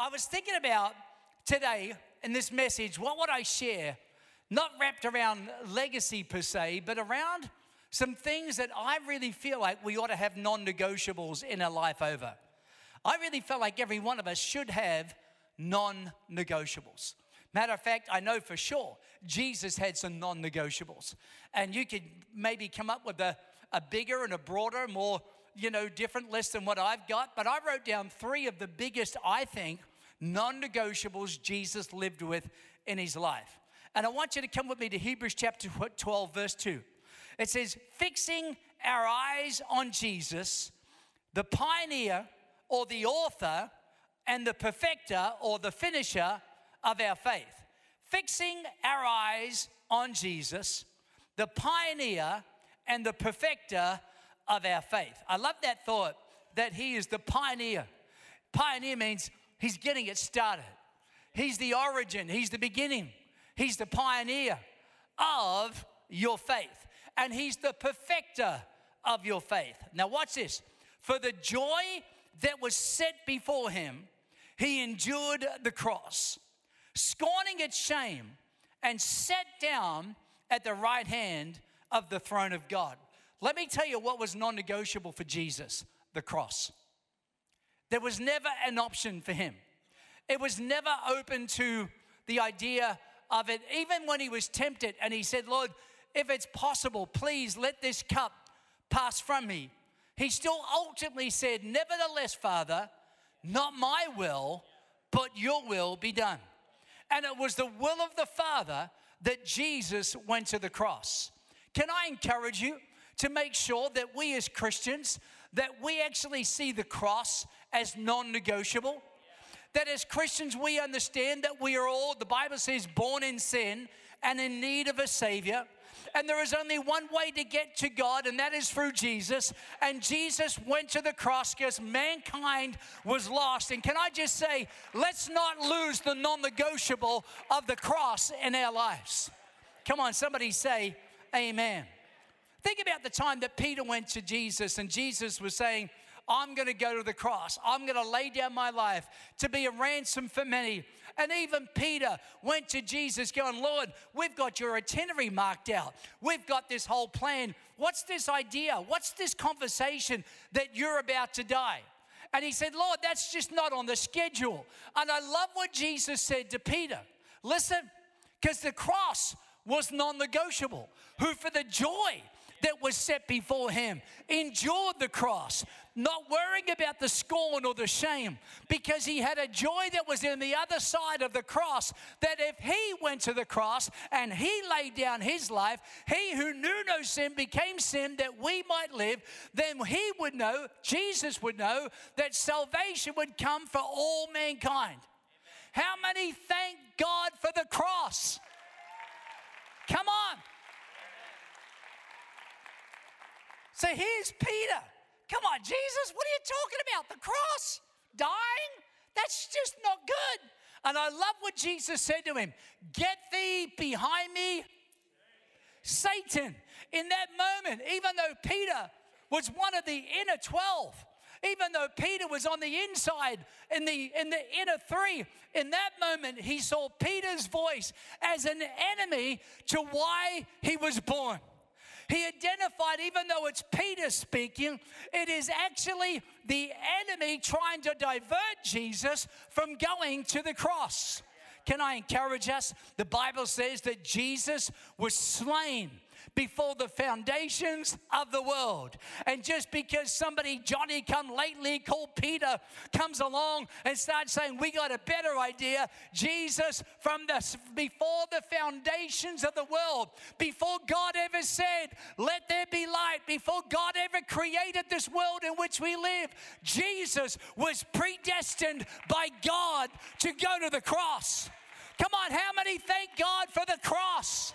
I was thinking about today in this message, what would I share? Not wrapped around legacy per se, but around some things that I really feel like we ought to have non negotiables in our life over. I really felt like every one of us should have non negotiables. Matter of fact, I know for sure Jesus had some non negotiables. And you could maybe come up with a, a bigger and a broader, more, you know, different list than what I've got. But I wrote down three of the biggest, I think, non negotiables Jesus lived with in his life. And I want you to come with me to Hebrews chapter 12, verse 2. It says, fixing our eyes on Jesus, the pioneer or the author and the perfecter or the finisher of our faith. Fixing our eyes on Jesus, the pioneer and the perfecter of our faith. I love that thought that he is the pioneer. Pioneer means he's getting it started, he's the origin, he's the beginning, he's the pioneer of your faith, and he's the perfecter of your faith. Now, watch this. For the joy that was set before him, he endured the cross scorning its shame, and sat down at the right hand of the throne of God. Let me tell you what was non negotiable for Jesus the cross. There was never an option for him, it was never open to the idea of it, even when he was tempted and he said, Lord, if it's possible, please let this cup pass from me. He still ultimately said, Nevertheless, Father, not my will, but your will be done. And it was the will of the Father that Jesus went to the cross. Can I encourage you to make sure that we as Christians that we actually see the cross as non-negotiable? That as Christians we understand that we are all the Bible says born in sin and in need of a savior and there is only one way to get to God, and that is through Jesus. And Jesus went to the cross because mankind was lost. And can I just say, let's not lose the non negotiable of the cross in our lives. Come on, somebody say, Amen. Think about the time that Peter went to Jesus, and Jesus was saying, I'm going to go to the cross. I'm going to lay down my life to be a ransom for many. And even Peter went to Jesus, going, Lord, we've got your itinerary marked out. We've got this whole plan. What's this idea? What's this conversation that you're about to die? And he said, Lord, that's just not on the schedule. And I love what Jesus said to Peter. Listen, because the cross was non negotiable. Who, for the joy that was set before him, endured the cross, not worrying about the scorn or the shame, because he had a joy that was in the other side of the cross. That if he went to the cross and he laid down his life, he who knew no sin became sin that we might live, then he would know, Jesus would know, that salvation would come for all mankind. How many thank God for the cross? Come on. So here's Peter. Come on, Jesus, what are you talking about? The cross? Dying? That's just not good. And I love what Jesus said to him Get thee behind me, Satan. In that moment, even though Peter was one of the inner 12, even though Peter was on the inside in the in the inner three, in that moment he saw Peter's voice as an enemy to why he was born. He identified, even though it's Peter speaking, it is actually the enemy trying to divert Jesus from going to the cross. Can I encourage us? The Bible says that Jesus was slain before the foundations of the world. And just because somebody, Johnny come lately called Peter, comes along and starts saying, We got a better idea, Jesus, from the before the foundations of the world, before God ever said, Let there be light, before God ever created this world in which we live, Jesus was predestined by God to go to the cross. Come on, how many thank God for the cross?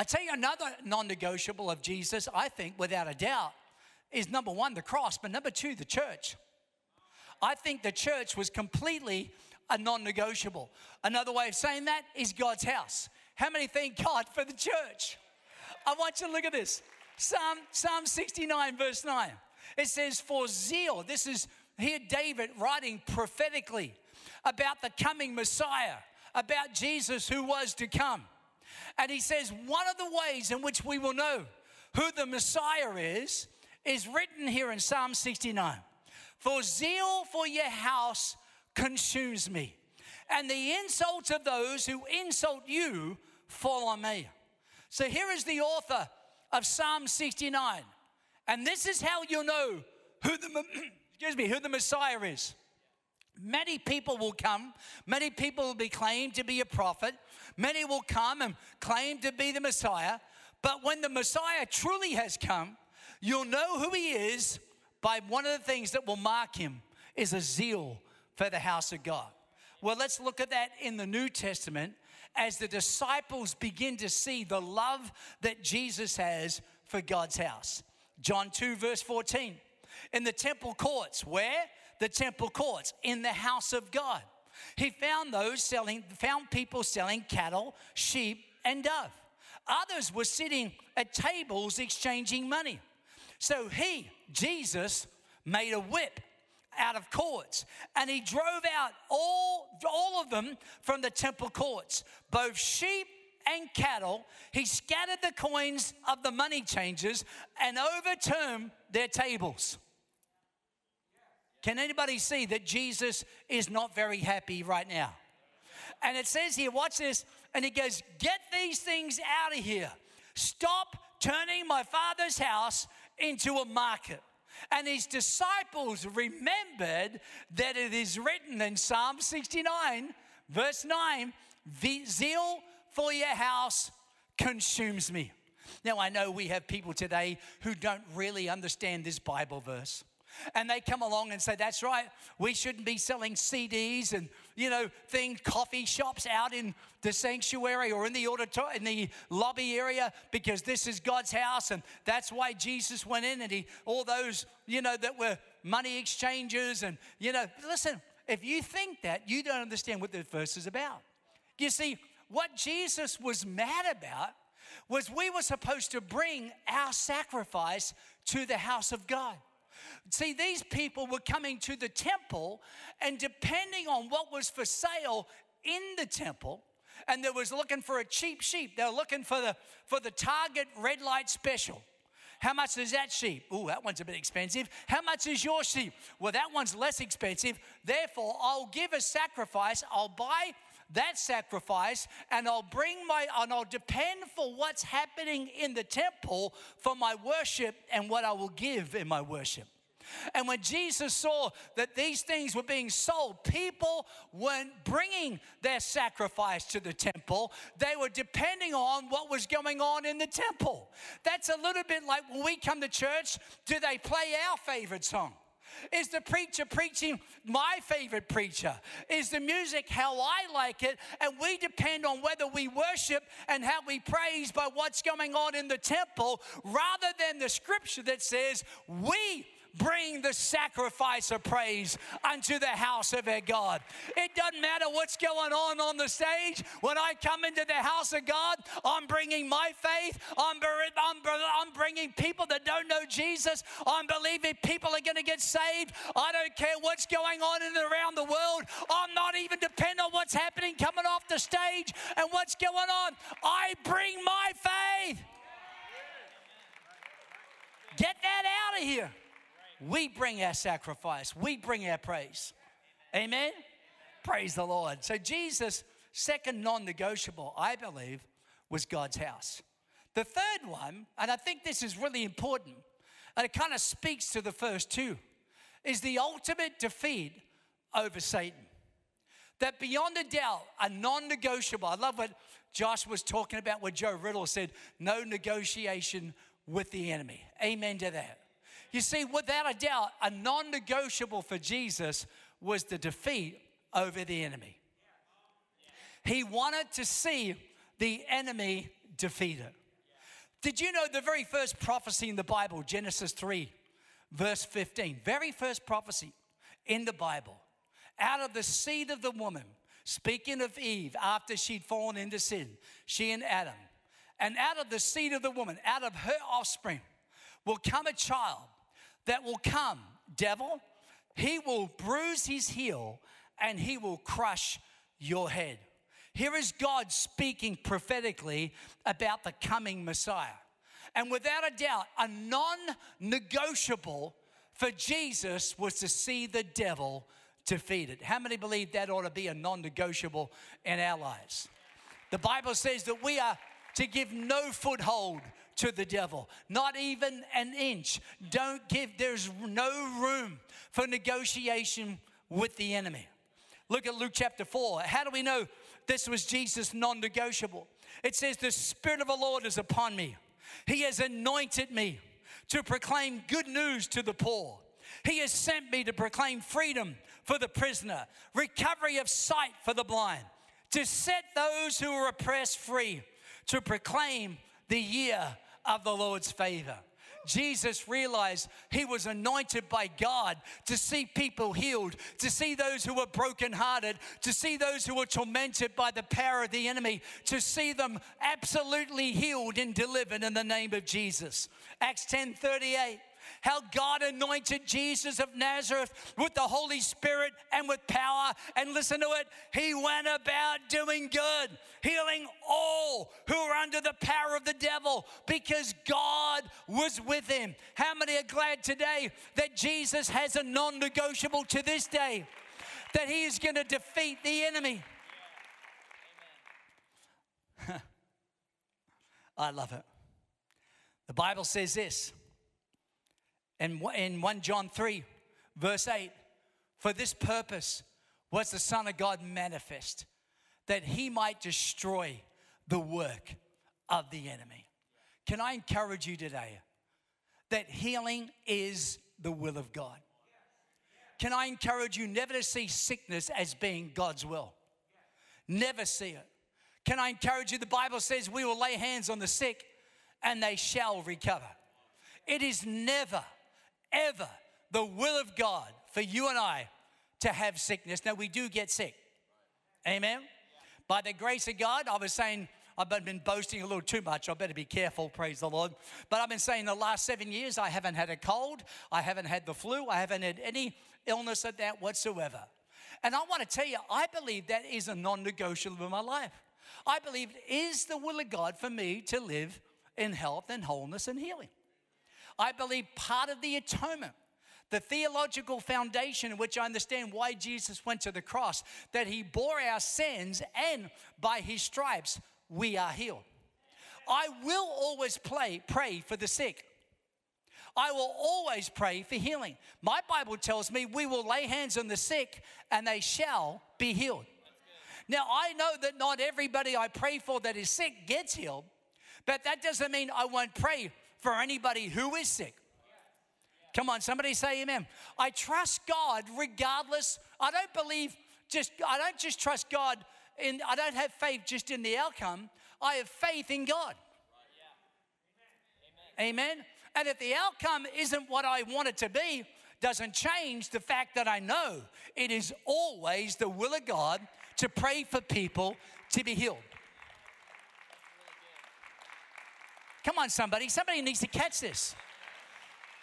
I tell you another non negotiable of Jesus, I think, without a doubt, is number one, the cross, but number two, the church. I think the church was completely a non negotiable. Another way of saying that is God's house. How many thank God for the church? I want you to look at this Psalm, Psalm 69, verse 9. It says, For zeal, this is here David writing prophetically about the coming Messiah, about Jesus who was to come. And he says, one of the ways in which we will know who the Messiah is, is written here in Psalm 69. For zeal for your house consumes me, and the insults of those who insult you fall on me. So here is the author of Psalm 69, and this is how you'll know who the excuse me who the Messiah is. Many people will come, many people will be claimed to be a prophet, many will come and claim to be the Messiah, but when the Messiah truly has come, you'll know who he is by one of the things that will mark him is a zeal for the house of God. Well, let's look at that in the New Testament as the disciples begin to see the love that Jesus has for God's house. John 2, verse 14. In the temple courts, where? The temple courts, in the house of God. He found those selling, found people selling cattle, sheep, and dove. Others were sitting at tables exchanging money. So he, Jesus, made a whip out of cords and he drove out all, all of them from the temple courts, both sheep and cattle. He scattered the coins of the money changers and overturned their tables. Can anybody see that Jesus is not very happy right now? And it says here, watch this, and he goes, Get these things out of here. Stop turning my father's house into a market. And his disciples remembered that it is written in Psalm 69, verse 9 the zeal for your house consumes me. Now, I know we have people today who don't really understand this Bible verse. And they come along and say, That's right, we shouldn't be selling CDs and, you know, things, coffee shops out in the sanctuary or in the auditorium, in the lobby area because this is God's house. And that's why Jesus went in and he, all those, you know, that were money exchangers. And, you know, listen, if you think that, you don't understand what the verse is about. You see, what Jesus was mad about was we were supposed to bring our sacrifice to the house of God. See, these people were coming to the temple, and depending on what was for sale in the temple, and they was looking for a cheap sheep. They were looking for the for the Target red light special. How much is that sheep? Oh, that one's a bit expensive. How much is your sheep? Well, that one's less expensive. Therefore, I'll give a sacrifice. I'll buy that sacrifice and I'll bring my and I'll depend for what's happening in the temple for my worship and what I will give in my worship. And when Jesus saw that these things were being sold, people weren't bringing their sacrifice to the temple. They were depending on what was going on in the temple. That's a little bit like when we come to church, do they play our favorite song? Is the preacher preaching my favorite preacher? Is the music how I like it? And we depend on whether we worship and how we praise by what's going on in the temple rather than the scripture that says we bring the sacrifice of praise unto the house of our God. It doesn't matter what's going on on the stage. When I come into the house of God, I'm bringing my faith. I'm, I'm, I'm bringing people that don't know Jesus. I'm believing people are going to get saved. I don't care what's going on in and around the world. I'm not even dependent on what's happening coming off the stage and what's going on. I bring my faith. Get that out of here we bring our sacrifice, we bring our praise. Amen? Amen? Praise the Lord. So, Jesus' second non negotiable, I believe, was God's house. The third one, and I think this is really important, and it kind of speaks to the first two, is the ultimate defeat over Satan. That beyond a doubt, a non negotiable, I love what Josh was talking about, what Joe Riddle said no negotiation with the enemy. Amen to that. You see, without a doubt, a non negotiable for Jesus was the defeat over the enemy. He wanted to see the enemy defeated. Did you know the very first prophecy in the Bible, Genesis 3, verse 15, very first prophecy in the Bible, out of the seed of the woman, speaking of Eve after she'd fallen into sin, she and Adam, and out of the seed of the woman, out of her offspring, will come a child that will come, devil, He will bruise his heel and he will crush your head. Here is God speaking prophetically about the coming Messiah. And without a doubt, a non negotiable for Jesus was to see the devil defeated. How many believe that ought to be a non negotiable in our lives? The Bible says that we are to give no foothold to the devil, not even an inch. Don't give, there's no room for negotiation with the enemy. Look at Luke chapter 4. How do we know this was Jesus' non negotiable? It says, The Spirit of the Lord is upon me. He has anointed me to proclaim good news to the poor. He has sent me to proclaim freedom for the prisoner, recovery of sight for the blind, to set those who are oppressed free, to proclaim the year of the Lord's favor. Jesus realized he was anointed by God to see people healed, to see those who were brokenhearted, to see those who were tormented by the power of the enemy, to see them absolutely healed and delivered in the name of Jesus. Acts 10 38 how God anointed Jesus of Nazareth with the Holy Spirit and with power. And listen to it, he went about doing good, healing all who were under the power of the devil because God was with him. How many are glad today that Jesus has a non negotiable to this day? That he is going to defeat the enemy. I love it. The Bible says this and in 1 John 3, verse 8, for this purpose was the Son of God manifest, that he might destroy the work of the enemy. Can I encourage you today that healing is the will of God? Can I encourage you never to see sickness as being God's will? Never see it. Can I encourage you? The Bible says we will lay hands on the sick and they shall recover. It is never ever the will of God for you and I to have sickness. Now, we do get sick. Amen? By the grace of God, I was saying, I've been boasting a little too much. I better be careful, praise the Lord. But I've been saying the last seven years, I haven't had a cold, I haven't had the flu, I haven't had any illness of that whatsoever. And I want to tell you, I believe that is a non negotiable in my life. I believe it is the will of God for me to live in health and wholeness and healing. I believe part of the atonement, the theological foundation in which I understand why Jesus went to the cross, that he bore our sins and by his stripes we are healed. I will always play, pray for the sick. I will always pray for healing. My Bible tells me we will lay hands on the sick and they shall be healed. Now, I know that not everybody I pray for that is sick gets healed, but that doesn't mean I won't pray for anybody who is sick. Come on, somebody say amen. I trust God regardless. I don't believe just, I don't just trust God in, I don't have faith just in the outcome. I have faith in God. Amen. And if the outcome isn't what I want it to be, doesn't change the fact that I know it is always the will of God to pray for people to be healed. Come on, somebody. Somebody needs to catch this.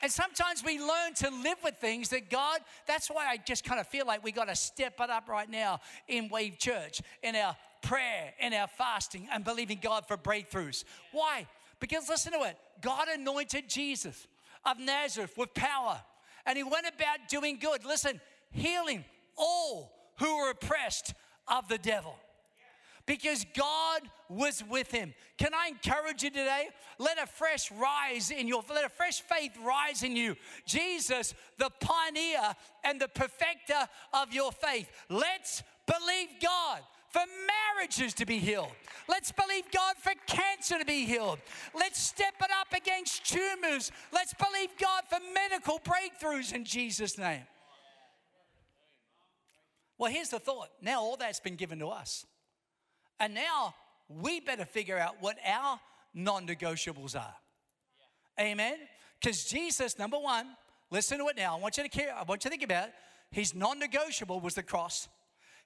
And sometimes we learn to live with things that God, that's why I just kind of feel like we got to step it up right now in Wave Church, in our prayer, in our fasting, and believing God for breakthroughs. Why? Because listen to it God anointed Jesus of Nazareth with power, and he went about doing good. Listen, healing all who were oppressed of the devil because God was with him. Can I encourage you today? Let a fresh rise in your let a fresh faith rise in you. Jesus, the pioneer and the perfecter of your faith. Let's believe God for marriages to be healed. Let's believe God for cancer to be healed. Let's step it up against tumors. Let's believe God for medical breakthroughs in Jesus' name. Well, here's the thought. Now all that's been given to us. And now we better figure out what our non negotiables are. Yeah. Amen? Because Jesus, number one, listen to it now. I want you to care, I want you to think about it. His non negotiable was the cross,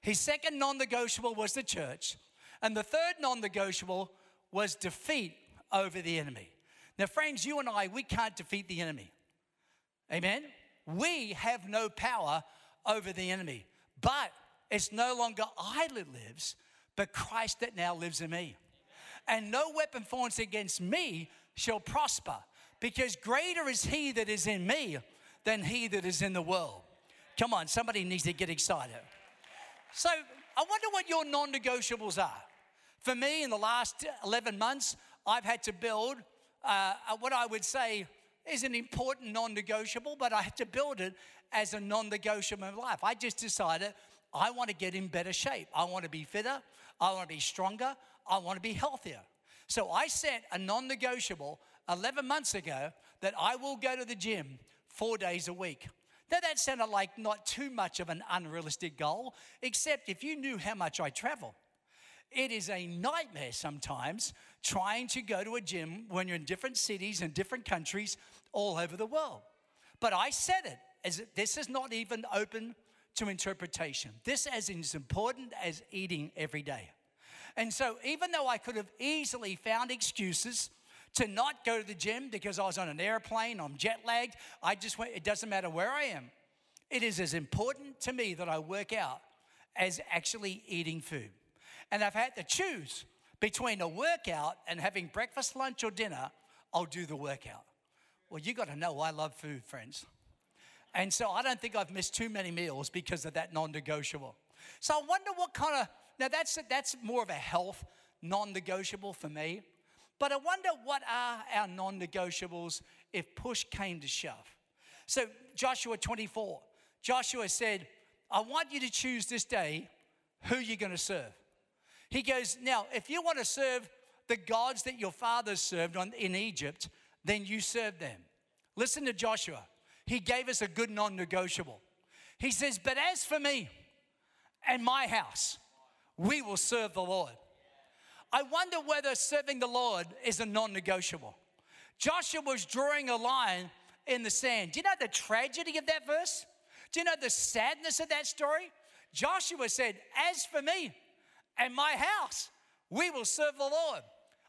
his second non negotiable was the church, and the third non negotiable was defeat over the enemy. Now, friends, you and I, we can't defeat the enemy. Amen? we have no power over the enemy. But it's no longer I that lives, but Christ that now lives in me. And no weapon formed against me shall prosper, because greater is he that is in me than he that is in the world. Come on, somebody needs to get excited. So I wonder what your non negotiables are. For me, in the last 11 months, I've had to build uh, what I would say is an important non negotiable, but I had to build it as a non negotiable in life. I just decided I want to get in better shape. I want to be fitter. I want to be stronger. I want to be healthier. So I set a non negotiable 11 months ago that I will go to the gym four days a week. Now, that sounded like not too much of an unrealistic goal, except if you knew how much I travel. It is a nightmare sometimes trying to go to a gym when you're in different cities and different countries all over the world. But I said it as this is not even open to interpretation. This is as important as eating every day. And so, even though I could have easily found excuses to not go to the gym because I was on an airplane, I'm jet lagged, I just went, it doesn't matter where I am. It is as important to me that I work out as actually eating food. And I've had to choose between a workout and having breakfast, lunch, or dinner. I'll do the workout. Well, you got to know I love food, friends. And so I don't think I've missed too many meals because of that non negotiable. So I wonder what kind of, now that's, that's more of a health non negotiable for me. But I wonder what are our non negotiables if push came to shove. So, Joshua 24, Joshua said, I want you to choose this day who you're going to serve. He goes, Now, if you want to serve the gods that your fathers served on, in Egypt, then you serve them. Listen to Joshua. He gave us a good non negotiable. He says, But as for me and my house, we will serve the Lord. I wonder whether serving the Lord is a non negotiable. Joshua was drawing a line in the sand. Do you know the tragedy of that verse? Do you know the sadness of that story? Joshua said, As for me and my house, we will serve the Lord.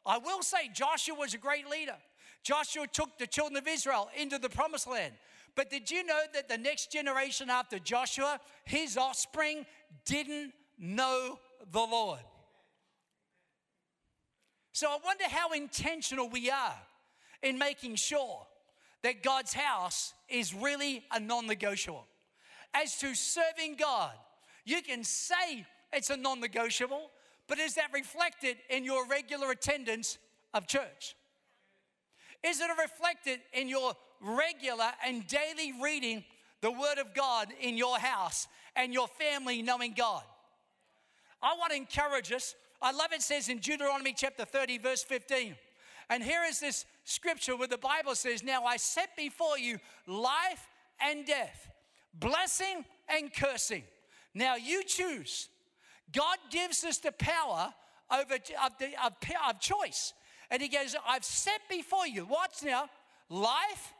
I will say, Joshua was a great leader. Joshua took the children of Israel into the promised land. But did you know that the next generation after Joshua, his offspring, didn't know the Lord? So I wonder how intentional we are in making sure that God's house is really a non negotiable. As to serving God, you can say it's a non negotiable, but is that reflected in your regular attendance of church? Is it reflected in your regular and daily reading the Word of God in your house and your family knowing God? I want to encourage us. I love it says in Deuteronomy chapter 30, verse 15. And here is this scripture where the Bible says, Now I set before you life and death, blessing and cursing. Now you choose. God gives us the power over of, the, of, of choice. And he goes, I've set before you, watch now, life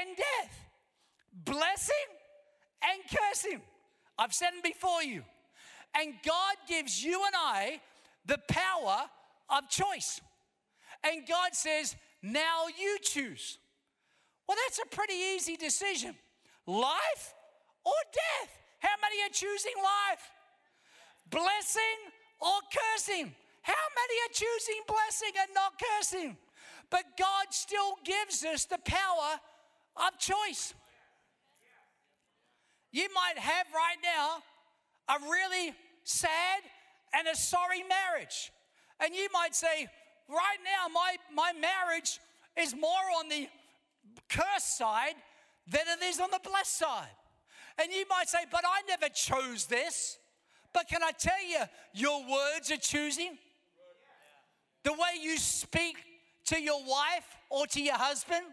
and death, blessing and cursing. I've said them before you. And God gives you and I the power of choice. And God says, now you choose. Well, that's a pretty easy decision life or death. How many are choosing life? Blessing or cursing? How many are choosing blessing and not cursing? But God still gives us the power of choice. You might have right now a really sad and a sorry marriage. And you might say, right now, my, my marriage is more on the curse side than it is on the blessed side. And you might say, but I never chose this. But can I tell you, your words are choosing? the way you speak to your wife or to your husband.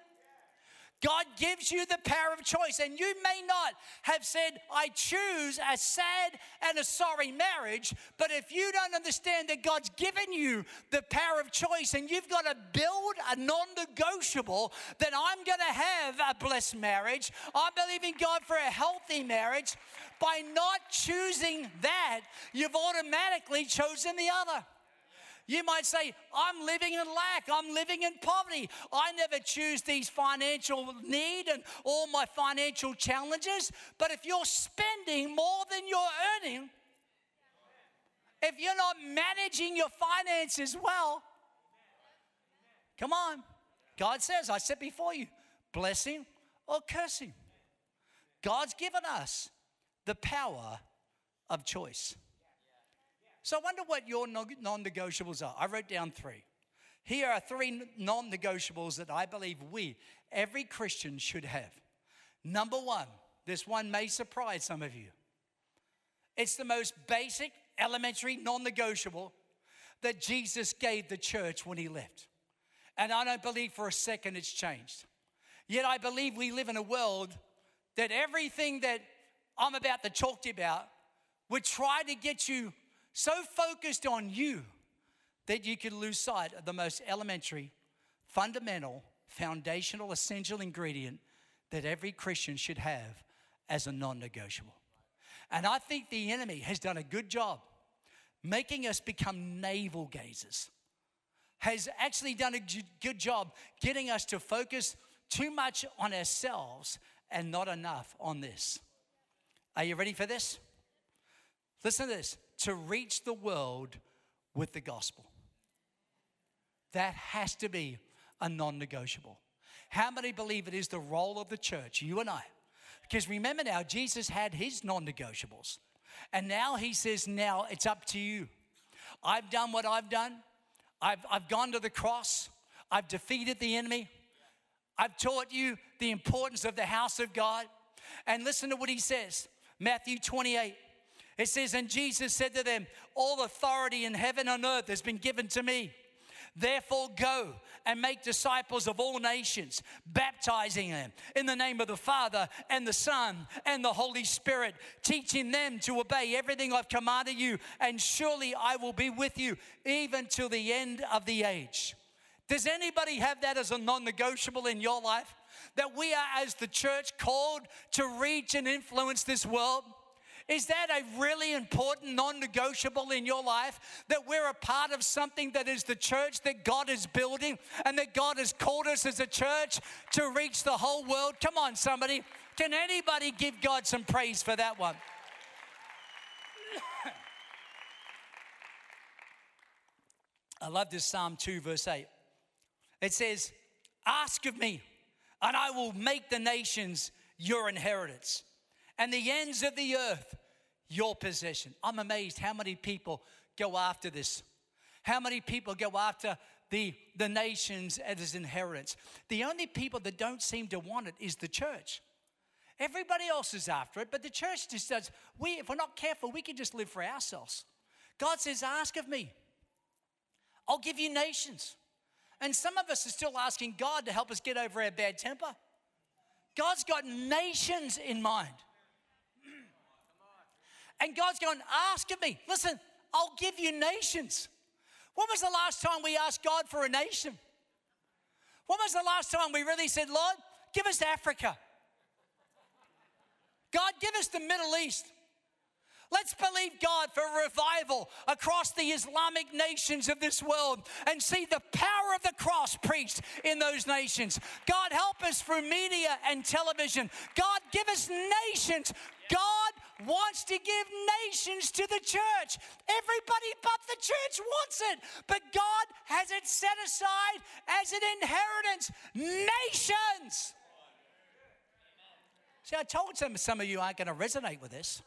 God gives you the power of choice, and you may not have said, I choose a sad and a sorry marriage, but if you don't understand that God's given you the power of choice and you've got to build a non negotiable then I'm going to have a blessed marriage, I'm believing God for a healthy marriage. By not choosing that, you've automatically chosen the other. You might say, I'm living in lack, I'm living in poverty. I never choose these financial need and all my financial challenges. But if you're spending more than you're earning, if you're not managing your finances well, come on. God says, I set before you blessing or cursing. God's given us the power of choice. So I wonder what your non negotiables are. I wrote down three. Here are three non negotiables that I believe we, every Christian, should have. Number one, this one may surprise some of you. It's the most basic, elementary, non negotiable that Jesus gave the church when he left. And I don't believe for a second it's changed. Yet I believe we live in a world that everything that I'm about to talk to you about would try to get you so focused on you that you could lose sight of the most elementary, fundamental, foundational, essential ingredient that every Christian should have as a non negotiable. And I think the enemy has done a good job making us become navel gazers, has actually done a good job getting us to focus too much on ourselves and not enough on this. Are you ready for this? Listen to this to reach the world with the gospel. That has to be a non negotiable. How many believe it is the role of the church, you and I? Because remember now, Jesus had his non negotiables. And now he says, now it's up to you. I've done what I've done. I've, I've gone to the cross. I've defeated the enemy. I've taught you the importance of the house of God. And listen to what he says Matthew 28. It says, And Jesus said to them, All authority in heaven and earth has been given to me. Therefore, go and make disciples of all nations, baptizing them in the name of the Father and the Son and the Holy Spirit, teaching them to obey everything I've commanded you, and surely I will be with you even till the end of the age. Does anybody have that as a non negotiable in your life? That we are, as the church, called to reach and influence this world? Is that a really important non negotiable in your life? That we're a part of something that is the church that God is building and that God has called us as a church to reach the whole world? Come on, somebody. Can anybody give God some praise for that one? I love this Psalm 2, verse 8. It says, Ask of me, and I will make the nations your inheritance, and the ends of the earth your possession. I'm amazed how many people go after this. How many people go after the, the nations as inheritance? The only people that don't seem to want it is the church. Everybody else is after it, but the church just says, We, if we're not careful, we can just live for ourselves. God says, Ask of me. I'll give you nations. And some of us are still asking God to help us get over our bad temper. God's got nations in mind. And God's going, ask of me. Listen, I'll give you nations. When was the last time we asked God for a nation? When was the last time we really said, Lord, give us Africa? God, give us the Middle East. Let's believe God for revival across the Islamic nations of this world and see the power of the cross preached in those nations. God, help us through media and television. God, give us nations. God wants to give nations to the church. Everybody but the church wants it, but God has it set aside as an inheritance. Nations. See, I told some, some of you aren't going to resonate with this.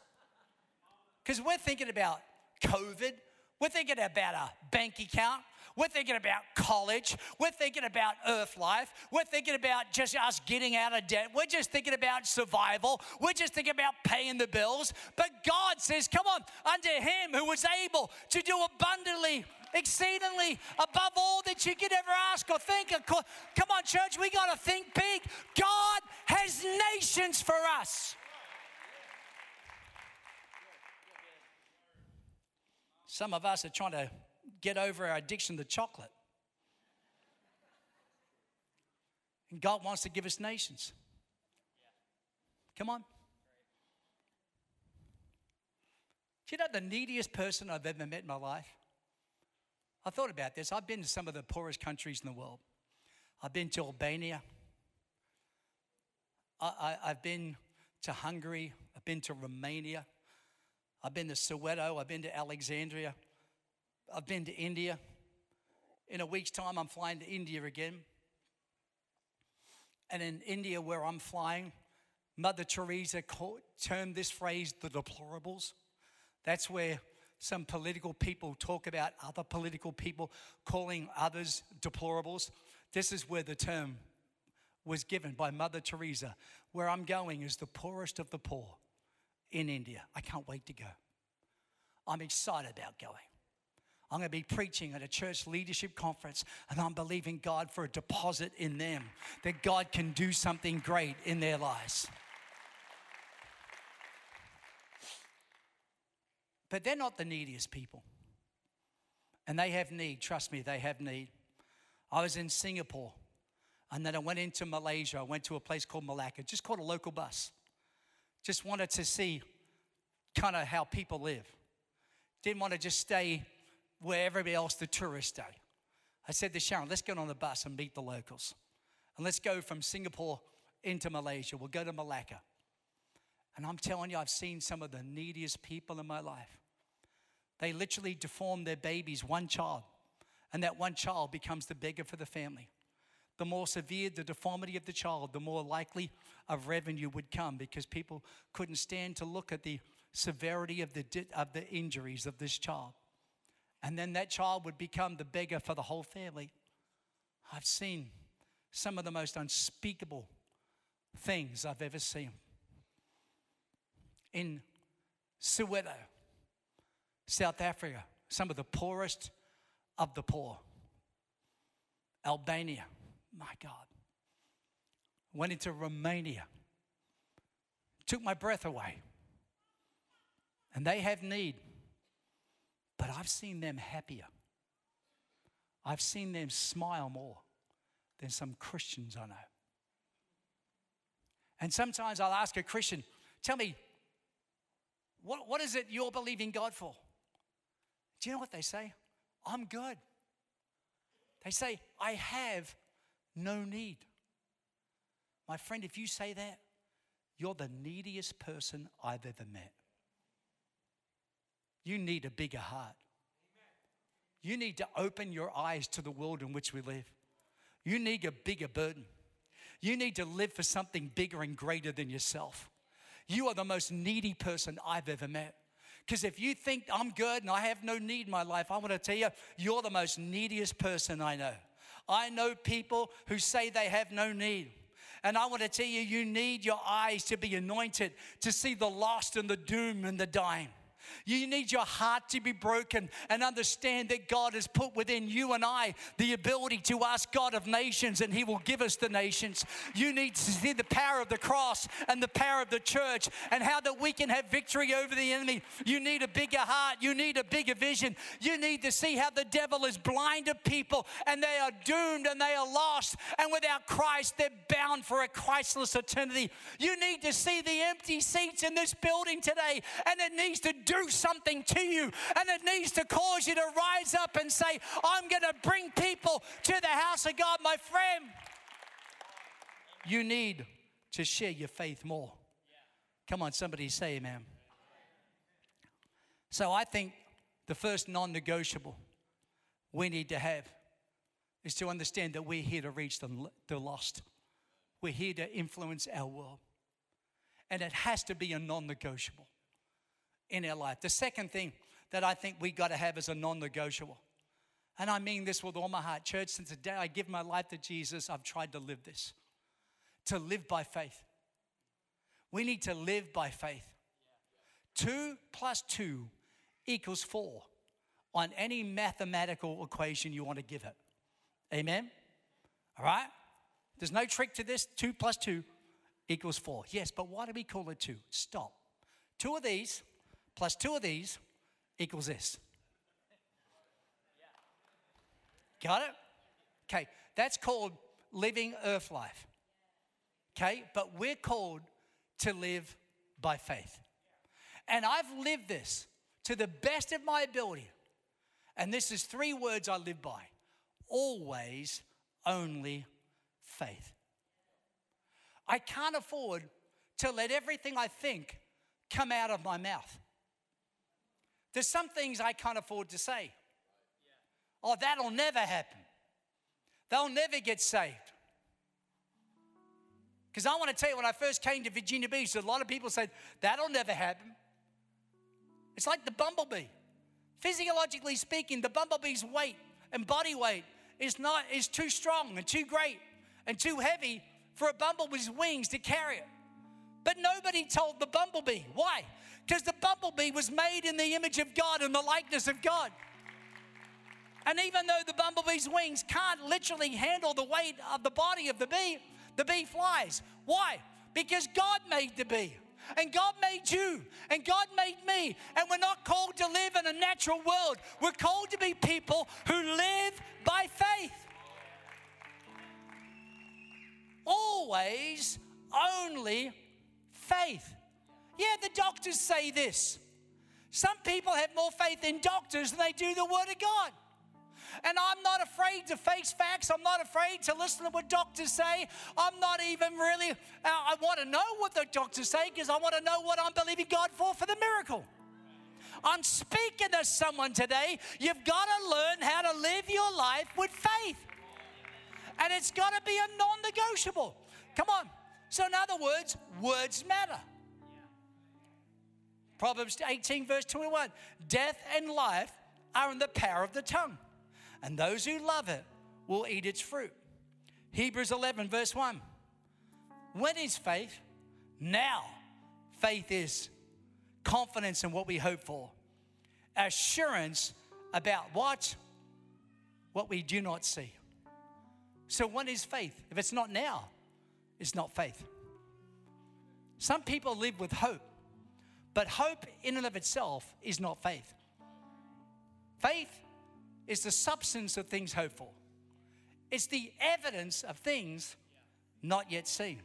Because we're thinking about COVID, we're thinking about a bank account, we're thinking about college. We're thinking about earth life. We're thinking about just us getting out of debt. We're just thinking about survival. We're just thinking about paying the bills. But God says, come on, unto him who was able to do abundantly, exceedingly above all that you could ever ask or think. Come on, church, we got to think big. God has nations for us. Some of us are trying to get over our addiction to chocolate. And God wants to give us nations. Come on. Do you know the neediest person I've ever met in my life? I thought about this. I've been to some of the poorest countries in the world. I've been to Albania. I, have been to Hungary. I've been to Romania. I've been to Soweto. I've been to Alexandria. I've been to India. In a week's time, I'm flying to India again. And in India, where I'm flying, Mother Teresa termed this phrase the deplorables. That's where some political people talk about other political people calling others deplorables. This is where the term was given by Mother Teresa. Where I'm going is the poorest of the poor in India. I can't wait to go. I'm excited about going. I'm going to be preaching at a church leadership conference, and I'm believing God for a deposit in them, that God can do something great in their lives. But they're not the neediest people. And they have need. Trust me, they have need. I was in Singapore, and then I went into Malaysia. I went to a place called Malacca, just called a local bus. Just wanted to see kind of how people live. Didn't want to just stay where everybody else, the tourists, stay. I said to Sharon, let's get on the bus and meet the locals. And let's go from Singapore into Malaysia. We'll go to Malacca. And I'm telling you, I've seen some of the neediest people in my life. They literally deform their babies, one child, and that one child becomes the beggar for the family. The more severe the deformity of the child, the more likely of revenue would come because people couldn't stand to look at the severity of the, of the injuries of this child. And then that child would become the beggar for the whole family. I've seen some of the most unspeakable things I've ever seen. In Soweto, South Africa, some of the poorest of the poor. Albania, my God. Went into Romania, took my breath away. And they have need. But I've seen them happier. I've seen them smile more than some Christians I know. And sometimes I'll ask a Christian, tell me, what, what is it you're believing God for? Do you know what they say? I'm good. They say, I have no need. My friend, if you say that, you're the neediest person I've ever met. You need a bigger heart. You need to open your eyes to the world in which we live. You need a bigger burden. You need to live for something bigger and greater than yourself. You are the most needy person I've ever met. Because if you think I'm good and I have no need in my life, I want to tell you, you're the most neediest person I know. I know people who say they have no need. And I want to tell you, you need your eyes to be anointed to see the lost and the doom and the dying. You need your heart to be broken and understand that God has put within you and I the ability to ask God of nations and He will give us the nations. You need to see the power of the cross and the power of the church and how that we can have victory over the enemy. You need a bigger heart. You need a bigger vision. You need to see how the devil has blinded people and they are doomed and they are lost. And without Christ, they're bound for a Christless eternity. You need to see the empty seats in this building today and it needs to do something to you, and it needs to cause you to rise up and say, I'm going to bring people to the house of God, my friend. You need to share your faith more. Come on, somebody say amen. So I think the first non negotiable we need to have is to understand that we're here to reach the, the lost. We're here to influence our world. And it has to be a non negotiable in our life. The second thing that I think we got to have is a non negotiable. And I mean this with all my heart. Church, since the day I give my life to Jesus, I've tried to live this. To live by faith. We need to live by faith. Two plus two equals four on any mathematical equation you want to give it. Amen? All right? There's no trick to this. Two plus two equals four. Yes, but why do we call it two? Stop. Two of these plus two of these equals this. Got it? Okay, that's called living earth life. Okay, but we're called to live by faith. And I've lived this to the best of my ability. And this is three words I live by always, only faith. I can't afford to let everything I think come out of my mouth. There's some things I can't afford to say. Oh, that'll never happen. They'll never get saved. Because I want to tell you, when I first came to Virginia Beach, a lot of people said, that'll never happen. It's like the bumblebee. Physiologically speaking, the bumblebee's weight and body weight is not is too strong and too great and too heavy for a bumblebee's wings to carry it. But nobody told the bumblebee. Why? Because the bumblebee was made in the image of God and the likeness of God. And even though the bumblebee's wings can't literally handle the weight of the body of the bee, the bee flies. Why? Because God made the bee. And God made you, and God made me. And we're not called to live in a natural world. We're called to be people who live by faith. Always, only faith. Yeah, the doctors say this. Some people have more faith in doctors than they do the Word of God. And I'm not afraid to face facts. I'm not afraid to listen to what doctors say. I'm not even really, uh, I want to know what the doctors say because I want to know what I'm believing God for for the miracle. I'm speaking to someone today. You've got to learn how to live your life with faith. And it's got to be a non negotiable. Come on. So, in other words, words matter. Proverbs 18, verse 21 Death and life are in the power of the tongue, and those who love it will eat its fruit. Hebrews 11, verse 1. When is faith? Now, faith is confidence in what we hope for, assurance about what? What we do not see. So, what is faith? If it's not now, it's not faith. Some people live with hope, but hope in and of itself is not faith. Faith is the substance of things hoped for, it's the evidence of things not yet seen.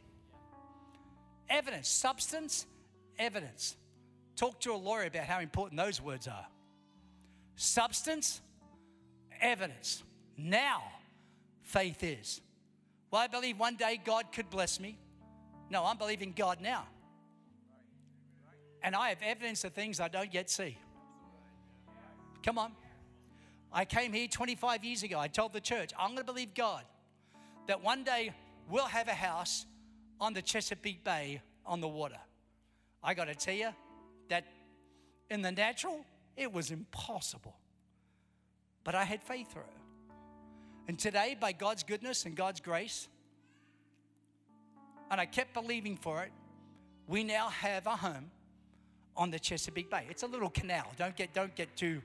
Evidence, substance, evidence. Talk to a lawyer about how important those words are. Substance, evidence. Now, faith is. Well, I believe one day God could bless me. No, I'm believing God now. And I have evidence of things I don't yet see. Come on. I came here 25 years ago. I told the church, I'm going to believe God that one day we'll have a house on the Chesapeake Bay on the water. I got to tell you, that in the natural, it was impossible. But I had faith through. And today, by God's goodness and God's grace, and I kept believing for it, we now have a home on the Chesapeake Bay. It's a little canal. Don't get, don't get too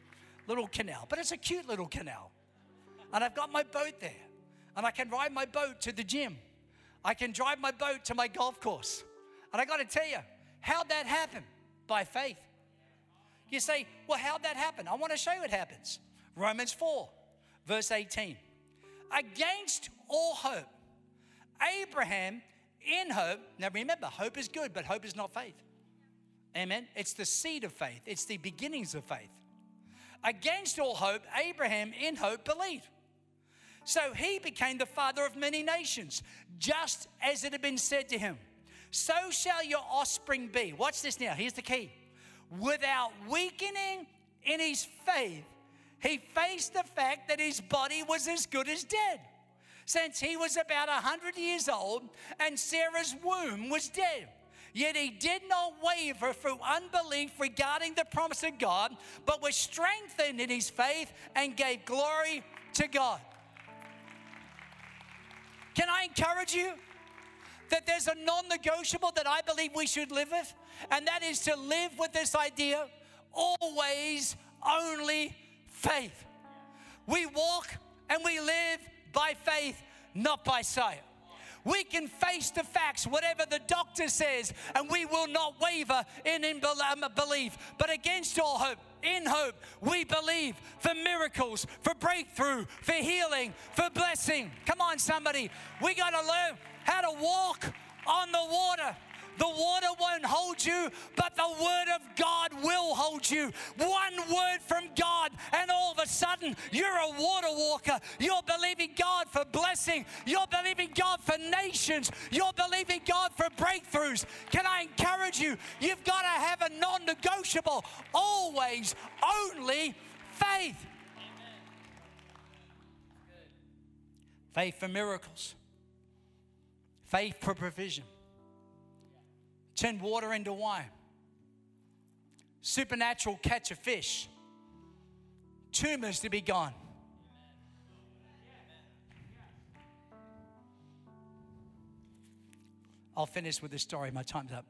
little canal, but it's a cute little canal. And I've got my boat there. And I can ride my boat to the gym. I can drive my boat to my golf course. And I got to tell you, how'd that happen? by faith. You say, well, how'd that happen? I want to show you what happens. Romans 4, verse 18. Against all hope, Abraham in hope, now remember, hope is good, but hope is not faith. Amen. It's the seed of faith, it's the beginnings of faith. Against all hope, Abraham in hope believed. So he became the father of many nations, just as it had been said to him so shall your offspring be. Watch this now. Here's the key. Without weakening in his faith, he faced the fact that his body was as good as dead. Since he was about 100 years old and Sarah's womb was dead. Yet he did not waver through unbelief regarding the promise of God, but was strengthened in his faith and gave glory to God. Can I encourage you? that there's a non negotiable that I believe we should live with, and that is to live with this idea always only faith. We walk and we live by faith, not by sight. We can face the facts, whatever the doctor says, and we will not waver in, belief. But against all hope, in hope, we believe for miracles, for breakthrough, for healing, for blessing. Come on, somebody. We got to learn how to walk on the water. The water won't hold you, but the Word of God will hold you. One word from God, and all of a sudden, you're a water walker. You're believing God for blessing. You're believing God for nations. You're believing God for breakthroughs. Can I encourage you? You've got to have a non negotiable, always, only faith. Faith for miracles, faith for provision. Turn water into wine. Supernatural catch a fish. Tumors to be gone. I'll finish with this story. My time's up.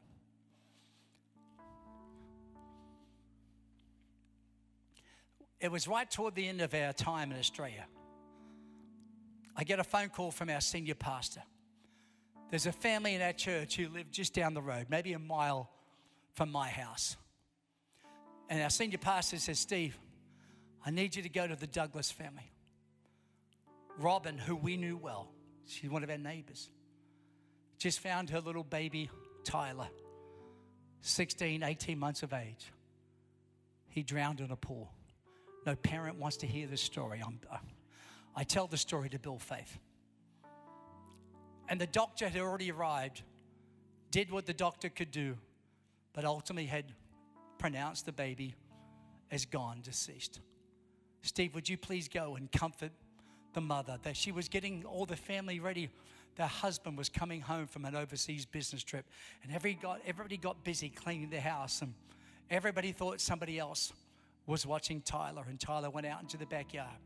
It was right toward the end of our time in Australia. I get a phone call from our senior pastor. There's a family in our church who live just down the road, maybe a mile from my house. And our senior pastor says, Steve, I need you to go to the Douglas family. Robin, who we knew well, she's one of our neighbors, just found her little baby, Tyler, 16, 18 months of age. He drowned in a pool. No parent wants to hear this story. I'm, I tell the story to build faith. And the doctor had already arrived, did what the doctor could do, but ultimately had pronounced the baby as gone, deceased. Steve, would you please go and comfort the mother that she was getting all the family ready? Their husband was coming home from an overseas business trip, and every got, everybody got busy cleaning the house, and everybody thought somebody else was watching Tyler, and Tyler went out into the backyard.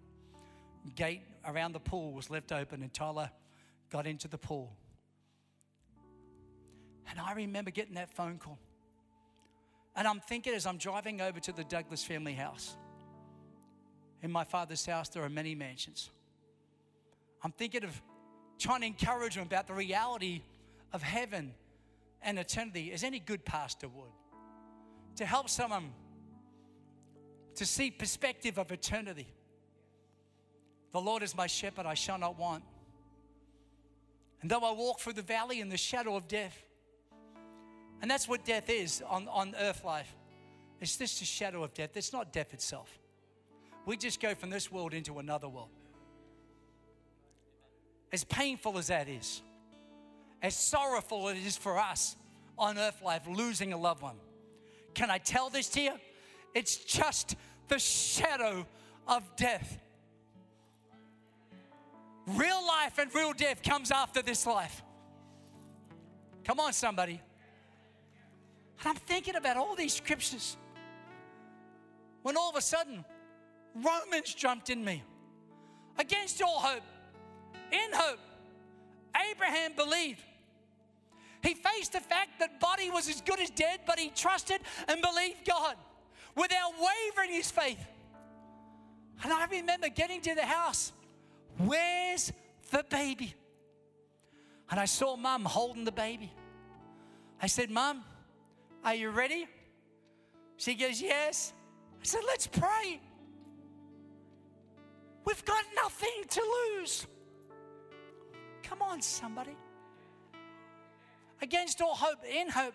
Gate around the pool was left open, and Tyler got into the pool. And I remember getting that phone call. And I'm thinking as I'm driving over to the Douglas family house, in my father's house, there are many mansions. I'm thinking of trying to encourage them about the reality of heaven and eternity, as any good pastor would, to help someone to see perspective of eternity. The Lord is my shepherd, I shall not want. And though I walk through the valley in the shadow of death, and that's what death is on, on earth life. It's just a shadow of death. It's not death itself. We just go from this world into another world. As painful as that is, as sorrowful it is for us on earth life, losing a loved one. Can I tell this to you? It's just the shadow of death. Real life and real death comes after this life. Come on, somebody. And I'm thinking about all these scriptures. When all of a sudden, Romans jumped in me. Against all hope, in hope, Abraham believed. He faced the fact that body was as good as dead, but he trusted and believed God without wavering his faith. And I remember getting to the house Where's the baby? And I saw mum holding the baby. I said, Mum, are you ready? She goes, Yes. I said, Let's pray. We've got nothing to lose. Come on, somebody. Against all hope, in hope.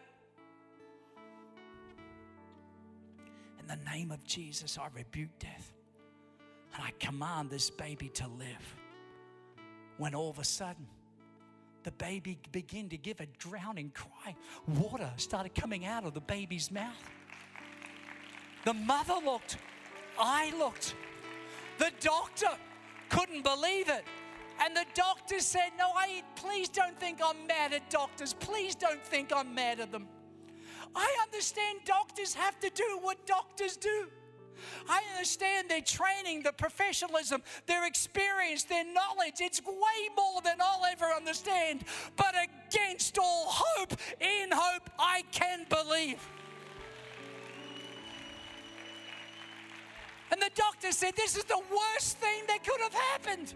In the name of Jesus, I rebuke death. And I command this baby to live. When all of a sudden, the baby began to give a drowning cry. Water started coming out of the baby's mouth. The mother looked. I looked. The doctor couldn't believe it. And the doctor said, No, I, please don't think I'm mad at doctors. Please don't think I'm mad at them. I understand doctors have to do what doctors do. I understand their training, their professionalism, their experience, their knowledge. It's way more than I'll ever understand. But against all hope, in hope, I can believe. And the doctor said, This is the worst thing that could have happened.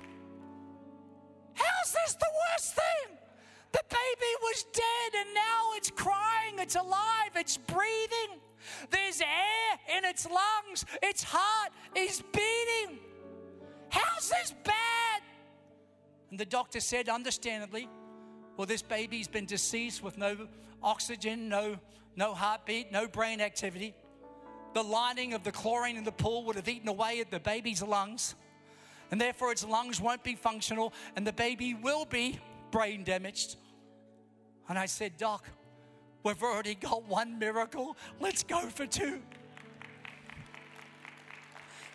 How's this the worst thing? The baby was dead and now it's crying, it's alive, it's breathing. There's air in its lungs. Its heart is beating. How's this bad? And the doctor said, understandably, well, this baby's been deceased with no oxygen, no, no heartbeat, no brain activity. the lining of the chlorine in the pool would have eaten away at the baby's lungs, and therefore its lungs won't be functional, and the baby will be brain damaged. And I said, Doc, we've already got one miracle. Let's go for two.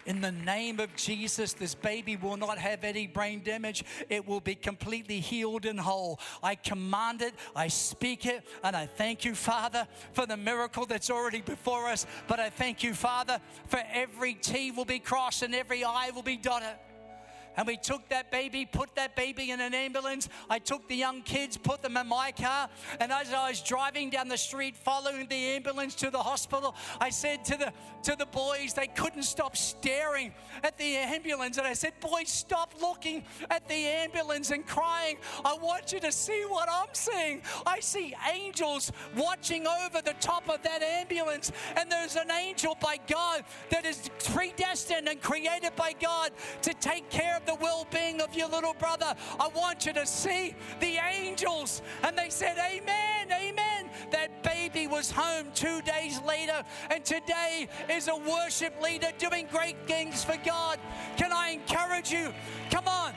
In the name of Jesus, this baby will not have any brain damage. It will be completely healed and whole. I command it, I speak it, and I thank you, Father, for the miracle that's already before us. But I thank you, Father, for every T will be crossed and every I will be dotted. And we took that baby, put that baby in an ambulance. I took the young kids, put them in my car. And as I was driving down the street, following the ambulance to the hospital, I said to the, to the boys, they couldn't stop staring at the ambulance. And I said, Boys, stop looking at the ambulance and crying. I want you to see what I'm seeing. I see angels watching over the top of that ambulance. And there's an angel by God that is predestined and created by God to take care of the well being of your little brother. I want you to see the angels. And they said, Amen, Amen. That baby was home two days later, and today is a worship leader doing great things for God. Can I encourage you? Come on.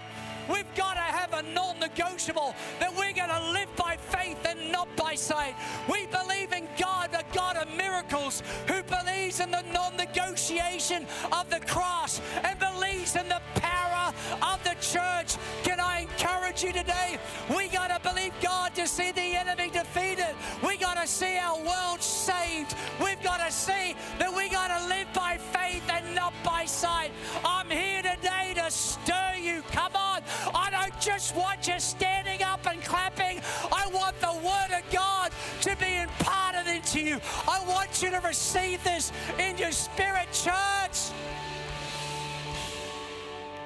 We've got to have a non negotiable that we're going to live by faith and not by sight. We believe in God, a God of miracles, who believes in the non negotiation of the cross and believes in the power of the church. Can I encourage you today? We got to believe God to see the enemy defeated. We got to see our world saved. We've got to see that we got to live by faith and not by sight. I'm here today to stir you. Come on. I don't just want you standing up and clapping. I want the Word of God to be imparted into you. I want you to receive this in your spirit, church.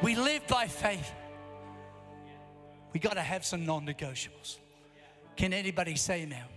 We live by faith. We got to have some non negotiables. Can anybody say now?